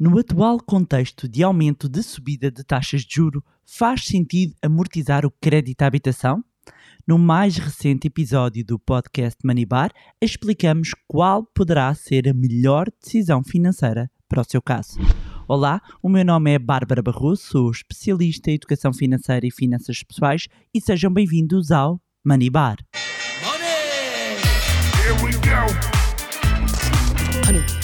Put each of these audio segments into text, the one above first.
No atual contexto de aumento de subida de taxas de juro, faz sentido amortizar o crédito à habitação? No mais recente episódio do podcast Manibar, explicamos qual poderá ser a melhor decisão financeira para o seu caso. Olá, o meu nome é Bárbara Barroso, sou especialista em educação financeira e finanças pessoais e sejam bem-vindos ao Manibar. Money! Here we go. Honey,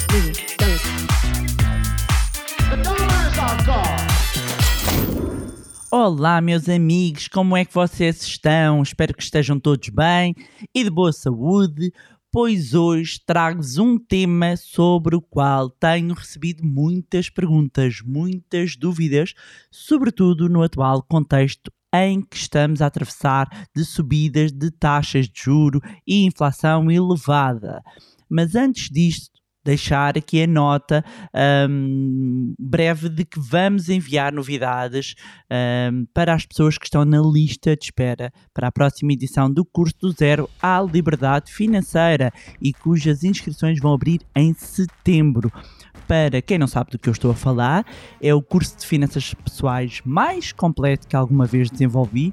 Olá, meus amigos, como é que vocês estão? Espero que estejam todos bem e de boa saúde, pois hoje trago-vos um tema sobre o qual tenho recebido muitas perguntas, muitas dúvidas, sobretudo no atual contexto em que estamos a atravessar de subidas de taxas de juro e inflação elevada. Mas antes disto, deixar aqui a nota um, breve de que vamos enviar novidades um, para as pessoas que estão na lista de espera para a próxima edição do curso do Zero à Liberdade Financeira e cujas inscrições vão abrir em setembro. Para quem não sabe do que eu estou a falar, é o curso de finanças pessoais mais completo que alguma vez desenvolvi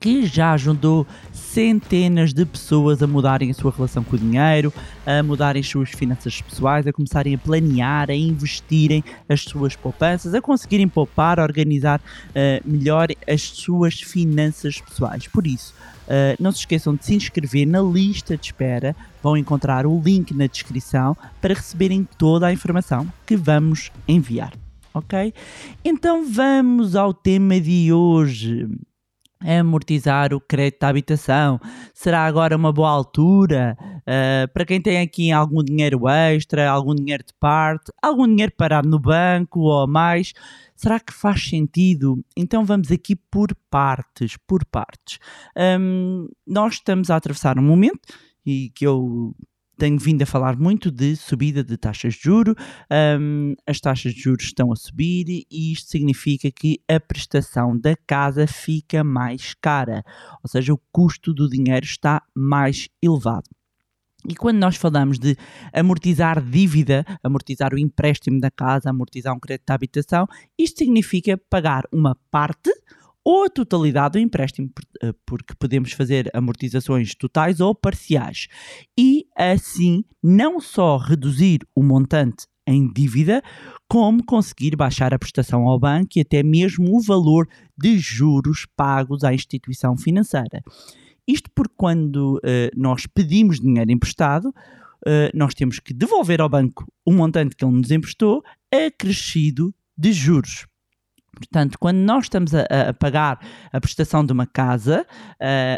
que já ajudou centenas de pessoas a mudarem a sua relação com o dinheiro, a mudarem as suas finanças pessoais, a começarem a planear, a investirem as suas poupanças, a conseguirem poupar, a organizar uh, melhor as suas finanças pessoais. Por isso, Uh, não se esqueçam de se inscrever na lista de espera. Vão encontrar o link na descrição para receberem toda a informação que vamos enviar. Ok? Então vamos ao tema de hoje amortizar o crédito da habitação? Será agora uma boa altura? Uh, para quem tem aqui algum dinheiro extra, algum dinheiro de parte, algum dinheiro parado no banco ou mais, será que faz sentido? Então vamos aqui por partes, por partes. Um, nós estamos a atravessar um momento e que eu tenho vindo a falar muito de subida de taxas de juro. Um, as taxas de juros estão a subir e isto significa que a prestação da casa fica mais cara, ou seja, o custo do dinheiro está mais elevado. E quando nós falamos de amortizar dívida, amortizar o empréstimo da casa, amortizar um crédito de habitação, isto significa pagar uma parte ou a totalidade do empréstimo, eh, porque podemos fazer amortizações totais ou parciais. E assim, não só reduzir o montante em dívida, como conseguir baixar a prestação ao banco e até mesmo o valor de juros pagos à instituição financeira. Isto porque quando uh, nós pedimos dinheiro emprestado, uh, nós temos que devolver ao banco o montante que ele nos emprestou acrescido de juros. Portanto, quando nós estamos a, a, pagar a prestação de uma casa,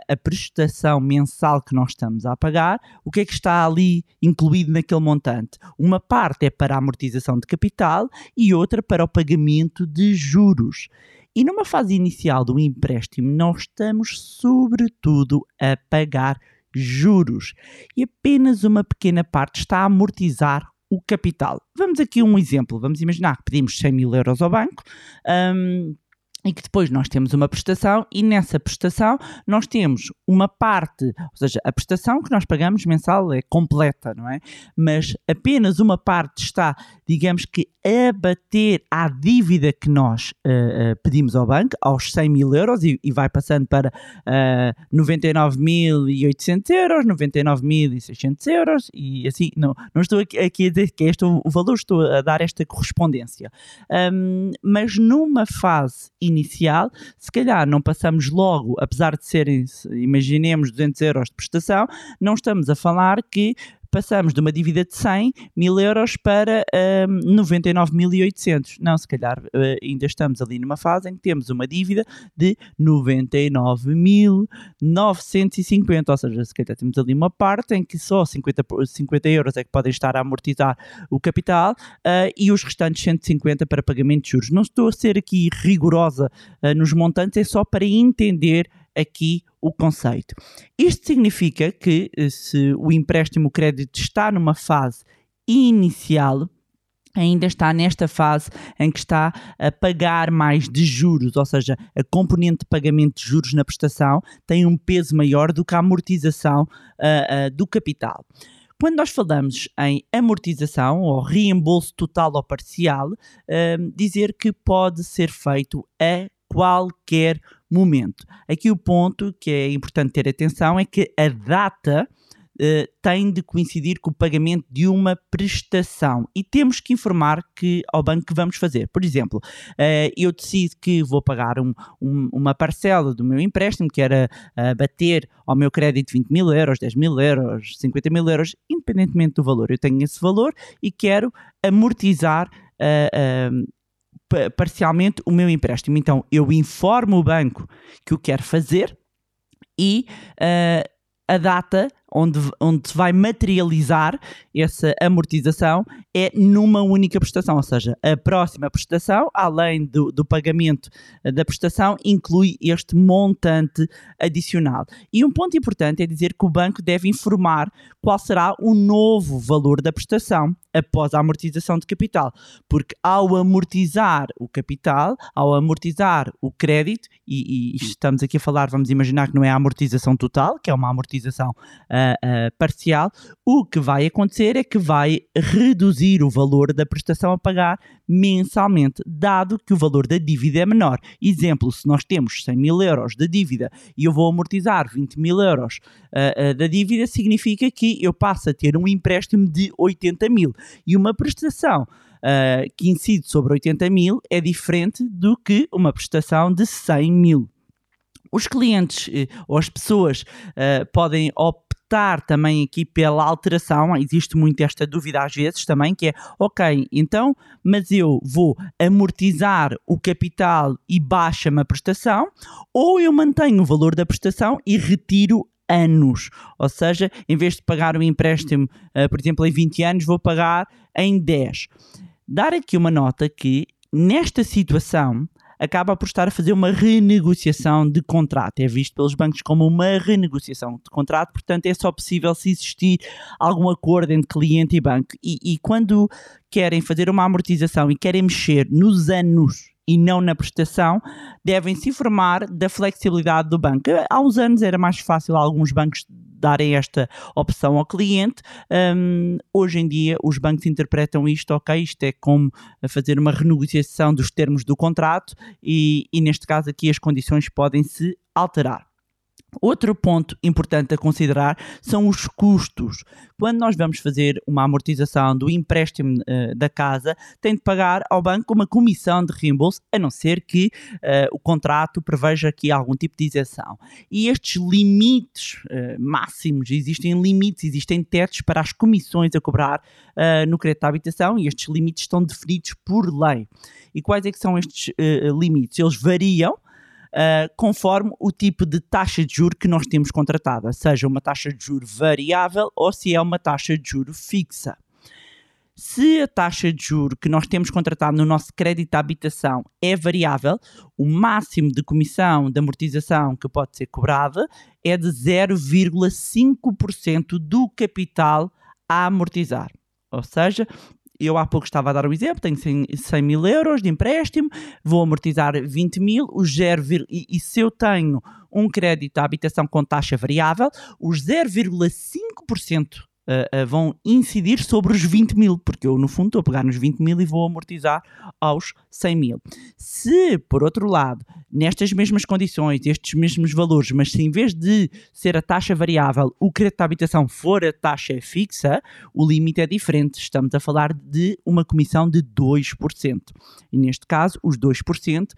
a prestação mensal que nós estamos a pagar, o que é que está ali incluído naquele montante? Uma parte é para a amortização de capital e outra para o pagamento de juros. E numa fase inicial do empréstimo, nós estamos, sobretudo, a pagar juros. E apenas uma pequena parte está a amortizar o capital. Vamos aqui um exemplo. Vamos imaginar que pedimos 100 mil euros ao banco. Um, e que depois nós temos uma prestação e nessa prestação nós temos uma parte, ou seja, a prestação que nós pagamos mensal é completa, não é? Mas apenas uma parte está, digamos que, a bater à dívida que nós uh, pedimos ao banco, aos 100 mil euros, e, e vai passando para uh, 99.800 euros, 99.600 euros, e assim, não, não estou aqui, aqui a dizer que é este o valor, estou a dar esta correspondência. Um, mas numa fase inicial, se calhar não passamos logo, apesar de serem, imaginemos, 200 euros de prestação, não estamos a falar que passamos de uma dívida de 100 mil euros para um, 99.800. Não, se calhar uh, ainda estamos ali numa fase em que temos uma dívida de 99.950, ou seja, se calhar temos ali uma parte em que só 50, 50 euros é que podem estar a amortizar o capital uh, e os restantes 150 para pagamento de juros. Não estou a ser aqui rigorosa uh, nos montantes, é só para entender aqui o conceito. Isto significa que eh, se o empréstimo crédito está numa fase inicial, ainda está nesta fase em que está a pagar mais de juros, ou seja, a componente de pagamento de juros na prestação tem um peso maior do que a amortização uh, uh, do capital. Quando nós falamos em amortização ou reembolso total ou parcial, uh, dizer que pode ser feito a qualquer momento. Aqui o ponto que é importante ter atenção é que a data Uh, tem de coincidir com o pagamento de uma prestação e temos que informar que ao banco que vamos fazer. Por exemplo, uh, eu decido que vou pagar um, um, uma parcela do meu empréstimo, que era uh, bater ao meu crédito 20 mil euros, 10 mil euros, 50 mil euros, independentemente do valor. Eu tenho esse valor e quero amortizar parcialmente o meu empréstimo. Então eu informo o banco que o quero fazer e uh, a data onde, onde se vai materializar essa amortização é numa única prestação, ou seja, a próxima prestação, além do, do pagamento da prestação, inclui este montante adicional. E um ponto importante é dizer que o banco deve informar qual será o novo valor da prestação após a amortização de capital, porque ao amortizar o capital, ao amortizar o crédito, e, e estamos aqui a falar, vamos imaginar que não é a amortização total, que é uma amortização uh, uh, parcial, o que vai acontecer é que vai reduzir o valor da prestação a pagar mensalmente, dado que o valor da dívida é menor. Exemplo, se nós temos 100 mil euros de dívida e eu vou amortizar 20 mil euros uh, uh, da dívida, significa que eu passo a ter um empréstimo de 80 mil e uma prestação. Uh, que incide sobre 80 mil é diferente do que uma prestação de 100 mil. Os clientes ou as pessoas uh, podem optar optar também aqui pela alteração, existe muito esta dúvida às vezes também, que é, ok, então, mas eu vou amortizar o capital e baixa-me a prestação, ou eu mantenho o valor da prestação e retiro anos. Ou seja, em vez de pagar um empréstimo, uh, por exemplo, em 20 anos, vou pagar em 10. Dar aqui uma nota que nesta situação acaba por estar a fazer uma renegociação de contrato. É visto pelos bancos como uma renegociação de contrato, portanto, é só possível se existir algum acordo entre cliente e banco. E, e quando querem fazer uma amortização e querem mexer nos anos e não na prestação, devem se informar da flexibilidade do banco. Há uns anos era mais fácil alguns bancos darem esta opção ao cliente. Um, hoje em dia, os bancos interpretam isto, ok, isto é como fazer uma renegociação dos termos do contrato e, e neste caso aqui as condições podem se alterar. Outro ponto importante a considerar são os custos. Quando nós vamos fazer uma amortização do empréstimo uh, da casa, tem de pagar ao banco uma comissão de reembolso, a não ser que uh, o contrato preveja aqui algum tipo de isenção. E estes limites uh, máximos, existem limites, existem tetos para as comissões a cobrar no crédito à habitação e estes limites estão definidos por lei. E quais é que são estes limites? Eles variam uh, conforme o tipo de taxa de juro que nós temos contratada, seja uma taxa de juro variável ou se é uma taxa de juro fixa. Se a taxa de juro que nós temos contratado no nosso crédito à habitação é variável, o máximo de comissão de amortização que pode ser cobrada é de 0,5% do capital a amortizar. Ou seja, eu há pouco estava a dar um exemplo, tenho 100, 100 mil euros de empréstimo, vou amortizar 20 mil, os 0, e, e se eu tenho um crédito à habitação com taxa variável, os 0,5% uh, uh, vão incidir sobre os 20 mil, porque eu, no fundo, estou a pegar nos 20 mil e vou amortizar aos 100 mil. Se, por outro lado, nestas mesmas condições, estes mesmos valores, mas se em vez de ser a taxa variável, o crédito de habitação for a taxa fixa, o limite é diferente. Estamos a falar de uma comissão de 2%. E neste caso, os 2% uh,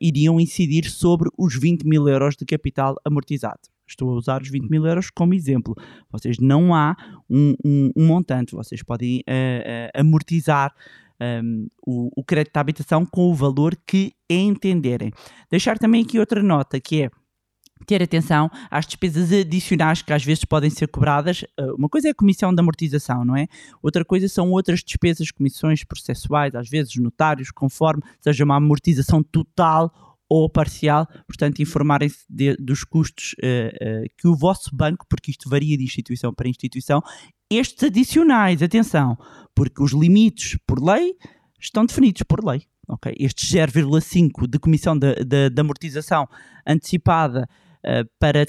iriam incidir sobre os 20 mil euros de capital amortizado. Estou a usar os 20 mil euros como exemplo. Vocês não há um, um, um montante, vocês podem uh, uh, amortizar um, o, o crédito de habitação com o valor que entenderem. Deixar também aqui outra nota que é ter atenção às despesas adicionais que às vezes podem ser cobradas. Uma coisa é a comissão de amortização, não é? Outra coisa são outras despesas, comissões processuais, às vezes notários, conforme seja uma amortização total ou parcial, portanto, informarem-se dos custos uh, uh, que o vosso banco, porque isto varia de instituição para instituição, estes adicionais, atenção, porque os limites por lei estão definidos por lei. Okay? Estes 0,5 de comissão de, de, de amortização antecipada uh, para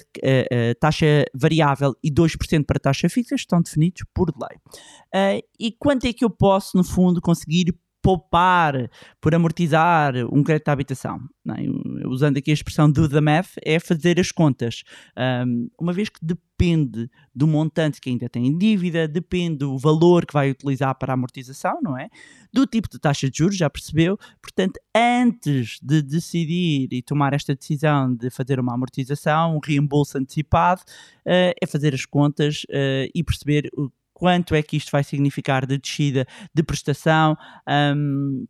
taxa variável e 2% para taxa fixa estão definidos por lei. e quanto é que eu posso, no fundo, conseguir poupar por amortizar um crédito de habitação. É? Usando aqui a expressão do the math, é fazer as contas. Um, uma vez que depende do montante que ainda tem em dívida, depende do valor que vai utilizar para a amortização, não é? Do tipo de taxa de juros, já percebeu? Portanto, antes de decidir e tomar esta decisão de fazer uma amortização, um reembolso antecipado, uh, é fazer as contas uh, e perceber o quanto é que isto vai significar de descida de prestação, um,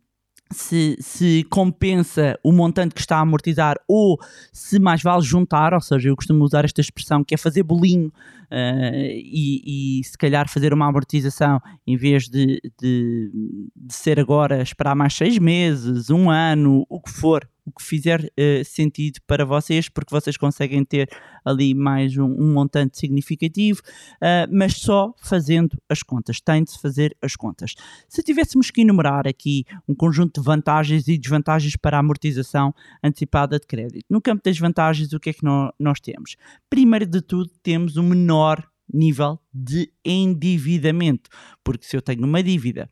se, se, compensa o montante que está a amortizar ou se mais vale juntar, ou seja, eu costumo usar esta expressão que é fazer bolinho uh, e, e, se calhar fazer uma amortização em vez de, de, de ser agora esperar mais seis meses, um ano, o que for, o que fizer uh, sentido para vocês, porque vocês conseguem ter ali mais um, um montante significativo, uh, mas só fazendo as contas. Tem de fazer as contas. Se tivéssemos que enumerar aqui um conjunto de vantagens e desvantagens para a amortização antecipada de crédito, no campo das vantagens, o que é que nós, nós temos? Primeiro de tudo, temos um menor nível de endividamento, porque se eu tenho uma dívida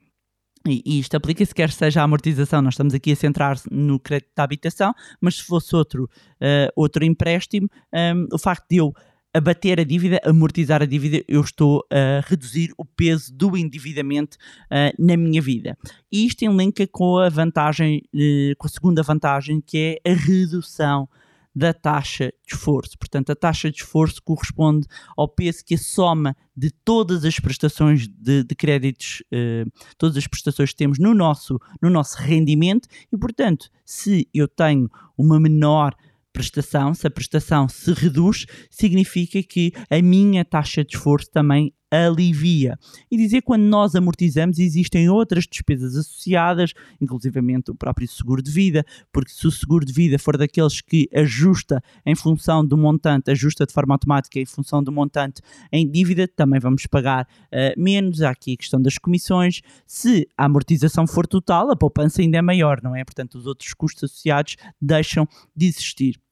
e, isto aplica-se quer seja a amortização, nós estamos aqui a centrar no crédito de habitação, mas se fosse outro, uh, outro empréstimo, um, ehm, o facto de eu abater a dívida, amortizar a dívida, eu estou a reduzir o peso do endividamento uh, na minha vida. E isto enlinka com a vantagem, uh, com a segunda vantagem, que é a redução da taxa de esforço. Portanto, a taxa de esforço corresponde ao peso que a soma de todas as prestações de, de créditos, eh, todas as prestações que temos no nosso, no nosso rendimento, e portanto, se eu tenho uma menor prestação, se a prestação se reduz, significa que a minha taxa de esforço também alivia. E dizer quando nós amortizamos existem outras despesas associadas, inclusivamente o próprio seguro de vida, porque se o seguro de vida for daqueles que ajusta em função do montante, ajusta de forma automática em função do montante em dívida, também vamos pagar uh, menos. Há aqui a questão das comissões. Se a amortização for total, a poupança ainda é maior, não é? Portanto, os outros custos associados deixam de existir.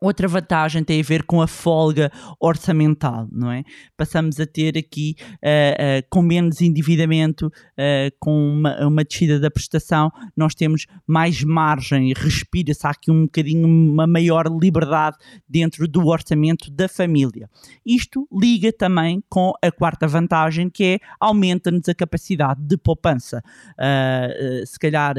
Outra vantagem tem a ver com a folga orçamental, não é? Passamos a ter aqui, uh, uh, com menos endividamento, uh, com uma, uma descida da prestação, nós temos mais margem, respira-se aqui um bocadinho uma maior liberdade dentro do orçamento da família. Isto liga também com a quarta vantagem, que é aumenta-nos a capacidade de poupança. se calhar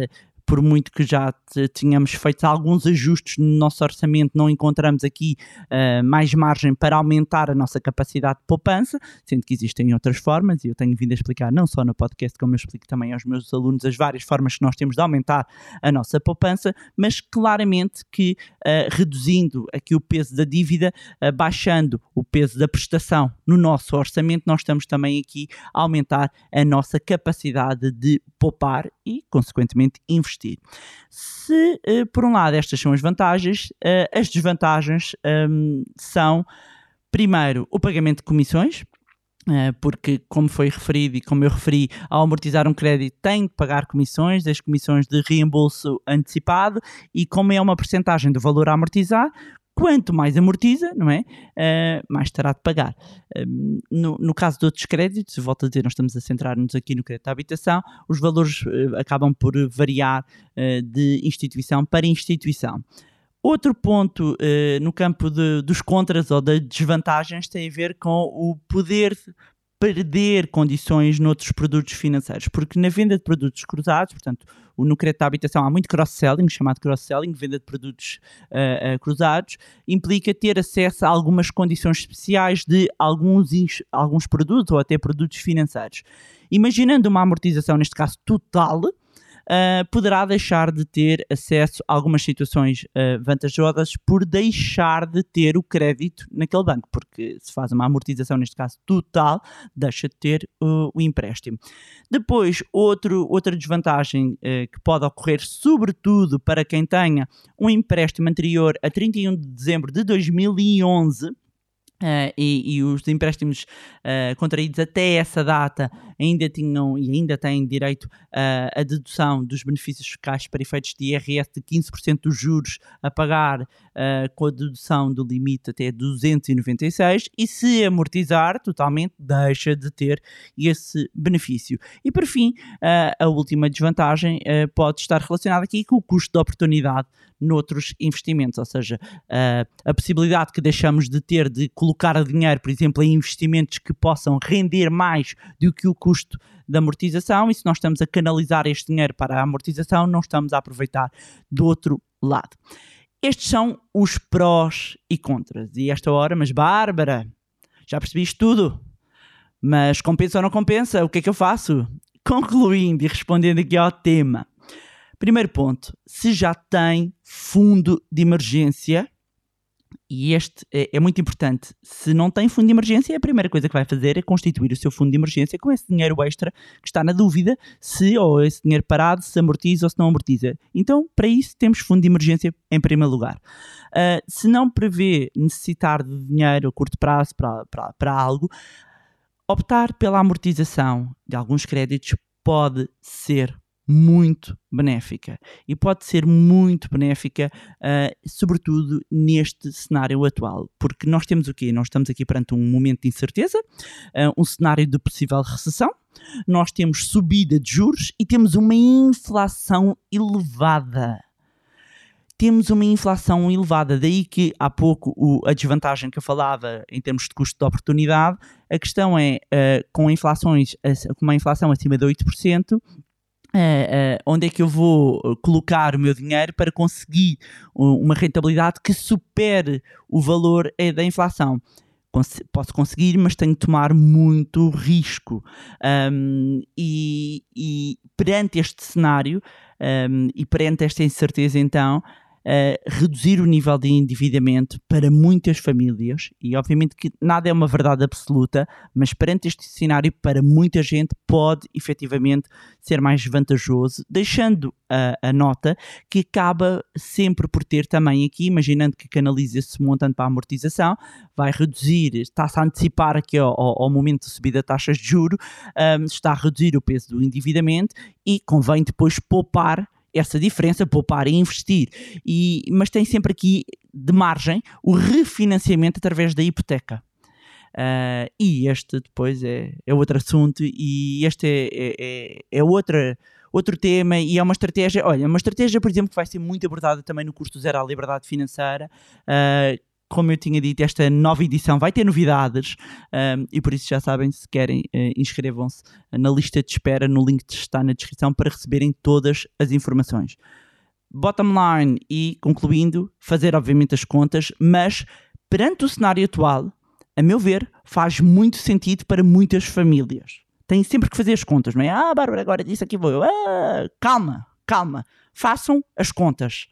por muito que já tínhamos feito alguns ajustes no nosso orçamento, não encontramos aqui uh, mais margem para aumentar a nossa capacidade de poupança, sendo que existem outras formas, e eu tenho vindo a explicar não só no podcast, como eu explico também aos meus alunos as várias formas que nós temos de aumentar a nossa poupança, mas claramente que uh, reduzindo aqui o peso da dívida, uh, baixando o peso da prestação no nosso orçamento, nós estamos também aqui a aumentar a nossa capacidade de poupar e, consequentemente, investir. Se, uh, por um lado, estas são as vantagens, uh, as desvantagens um, são, primeiro, o pagamento de comissões, uh, porque, como foi referido e como eu referi, ao amortizar um crédito tem de pagar comissões, as comissões de reembolso antecipado, e como é uma porcentagem do valor a amortizar, quanto mais amortiza, não é? Uh, mais terá de pagar. Uh, no, no, caso de outros créditos, volto a dizer, nós estamos a centrar-nos aqui no crédito à habitação, os valores uh, acabam por variar de instituição para instituição. Outro ponto no campo de, dos contras ou das desvantagens tem a ver com o poder perder condições noutros produtos financeiros, porque na venda de produtos cruzados, portanto, no crédito à habitação há muito cross-selling, chamado cross-selling, venda de produtos uh, uh, cruzados, implica ter acesso a algumas condições especiais de alguns, alguns produtos ou até produtos financeiros. Imaginando uma amortização, neste caso total, uh, poderá deixar de ter acesso a algumas situações uh, vantajosas por deixar de ter o crédito naquele banco, porque se faz uma amortização, neste caso total, deixa de ter uh, o empréstimo. Depois, outro, outra desvantagem que pode ocorrer, sobretudo para quem tenha um empréstimo anterior a 31 de dezembro de 2011 Uh, e, e, os empréstimos uh, contraídos até essa data ainda tinham e ainda têm direito à dedução dos benefícios fiscais para efeitos de IRS de 15% dos juros a pagar uh, com a dedução do limite até 296 e se amortizar totalmente deixa de ter esse benefício. E por fim, uh, a última desvantagem uh, pode estar relacionada aqui com o custo de oportunidade noutros investimentos, ou seja, a possibilidade que deixamos de ter de colocar dinheiro, por exemplo, em investimentos que possam render mais do que o custo da amortização, e se nós estamos a canalizar este dinheiro para a amortização, não estamos a aproveitar do outro lado. Estes são os prós e contras. E esta hora, mas Bárbara, já percebiste tudo? Mas compensa ou não compensa? O que é que eu faço? Concluindo e respondendo aqui ao tema. Primeiro ponto, se já tem fundo de emergência, e este é, é, muito importante. Se não tem fundo de emergência, a primeira coisa que vai fazer é constituir o seu fundo de emergência com esse dinheiro extra que está na dúvida se ou esse dinheiro parado se amortiza ou se não amortiza. Então, para isso, temos fundo de emergência em primeiro lugar. Uh, se não prevê necessitar de dinheiro a curto prazo para, para, para algo, optar pela amortização de alguns créditos pode ser muito benéfica e pode ser muito benéfica, uh, sobretudo neste cenário atual, porque nós temos o quê? Nós estamos aqui perante um momento de incerteza, uh, um cenário de possível recessão, nós temos subida de juros e temos uma inflação elevada. Temos uma inflação elevada, daí que há pouco o, a desvantagem que eu falava em termos de custo de oportunidade, a questão é uh, com inflações, com uma inflação acima de 8%, Uh, uh, onde é que eu vou eh, colocar o meu dinheiro para conseguir uma rentabilidade que supere o valor da inflação. Posso conseguir, mas tenho que tomar muito risco. Um, e, e, perante este cenário um, e perante esta incerteza, então, uh, reduzir o nível de endividamento para muitas famílias, e obviamente que nada é uma verdade absoluta, mas perante este cenário, para muita gente, pode efetivamente ser mais vantajoso, deixando a, a nota que acaba sempre por ter também aqui, imaginando que canaliza esse montante para a amortização, vai reduzir, está-se a antecipar aqui ao, ao, momento de subida de taxas de juro, um, está a reduzir o peso do endividamento e convém depois poupar essa diferença, poupar e investir. E, mas tem sempre aqui de margem o refinanciamento através da hipoteca. Uh, e este depois é, é outro assunto e este é, é, é, é outra, outro tema e é uma estratégia, olha, uma estratégia, por exemplo, que vai ser muito abordada também no curso Zero à Liberdade Financeira, uh, como eu tinha dito, esta nova edição vai ter novidades um, e por isso já sabem, se querem, uh, inscrevam-se na lista de espera no link que está na descrição para receberem todas as informações. Bottom line e concluindo, fazer obviamente as contas, mas perante o cenário atual, a meu ver, faz muito sentido para muitas famílias. Têm sempre que fazer as contas, não é? Ah, Bárbara, agora disse aqui vou eu. Ah, calma, calma. Façam as contas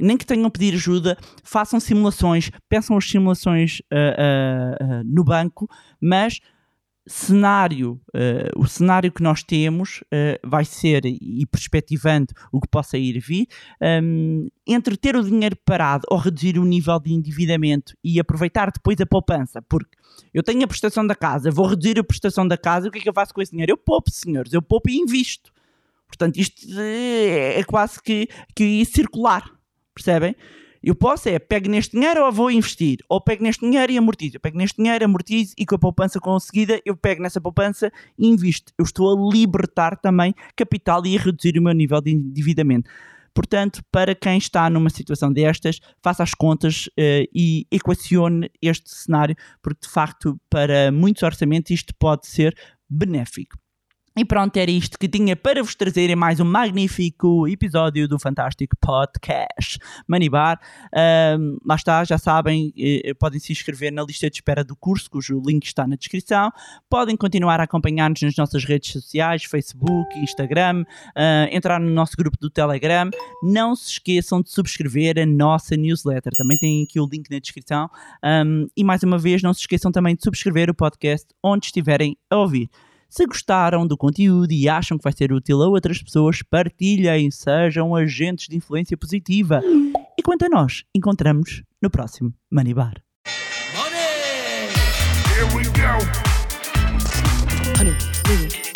nem que tenham a pedir ajuda, façam simulações, peçam as simulações uh, uh, uh, no banco, mas cenário, o cenário que nós temos vai ser, e perspectivando o que possa ir vir, um, entre ter o dinheiro parado ou reduzir o nível de endividamento e aproveitar depois a poupança, porque eu tenho a prestação da casa, vou reduzir a prestação da casa, o que é que eu faço com esse dinheiro? Eu poupo, senhores, eu poupo e invisto. Portanto, isto é, é quase que, que circular percebem? Eu posso é, pego neste dinheiro ou vou investir, ou pego neste dinheiro e amortizo. Eu pego neste dinheiro, amortizo e com a poupança conseguida eu pego nessa poupança e invisto. Eu estou a libertar também capital e a reduzir o meu nível de endividamento. Portanto, para quem está numa situação destas, faça as contas uh, e equacione este cenário, porque de facto, para muitos orçamentos, isto pode ser benéfico. E pronto, era isto que tinha para vos trazer em mais um magnífico episódio do fantástico podcast Manibar. Um, lá está, já sabem, eh, podem se inscrever na lista de espera do curso, cujo link está na descrição. Podem continuar a acompanhar-nos nas nossas redes sociais, Facebook, Instagram, uh, entrar no nosso grupo do Telegram. Não se esqueçam de subscrever a nossa newsletter, também tem aqui o link na descrição. Um, e mais uma vez, não se esqueçam também de subscrever o podcast onde estiverem a ouvir. Se gostaram do conteúdo e acham que vai ser útil a outras pessoas, partilhem, sejam agentes de influência positiva. E quanto a nós, encontramos no próximo Money Bar. Money! Here we go. Honey.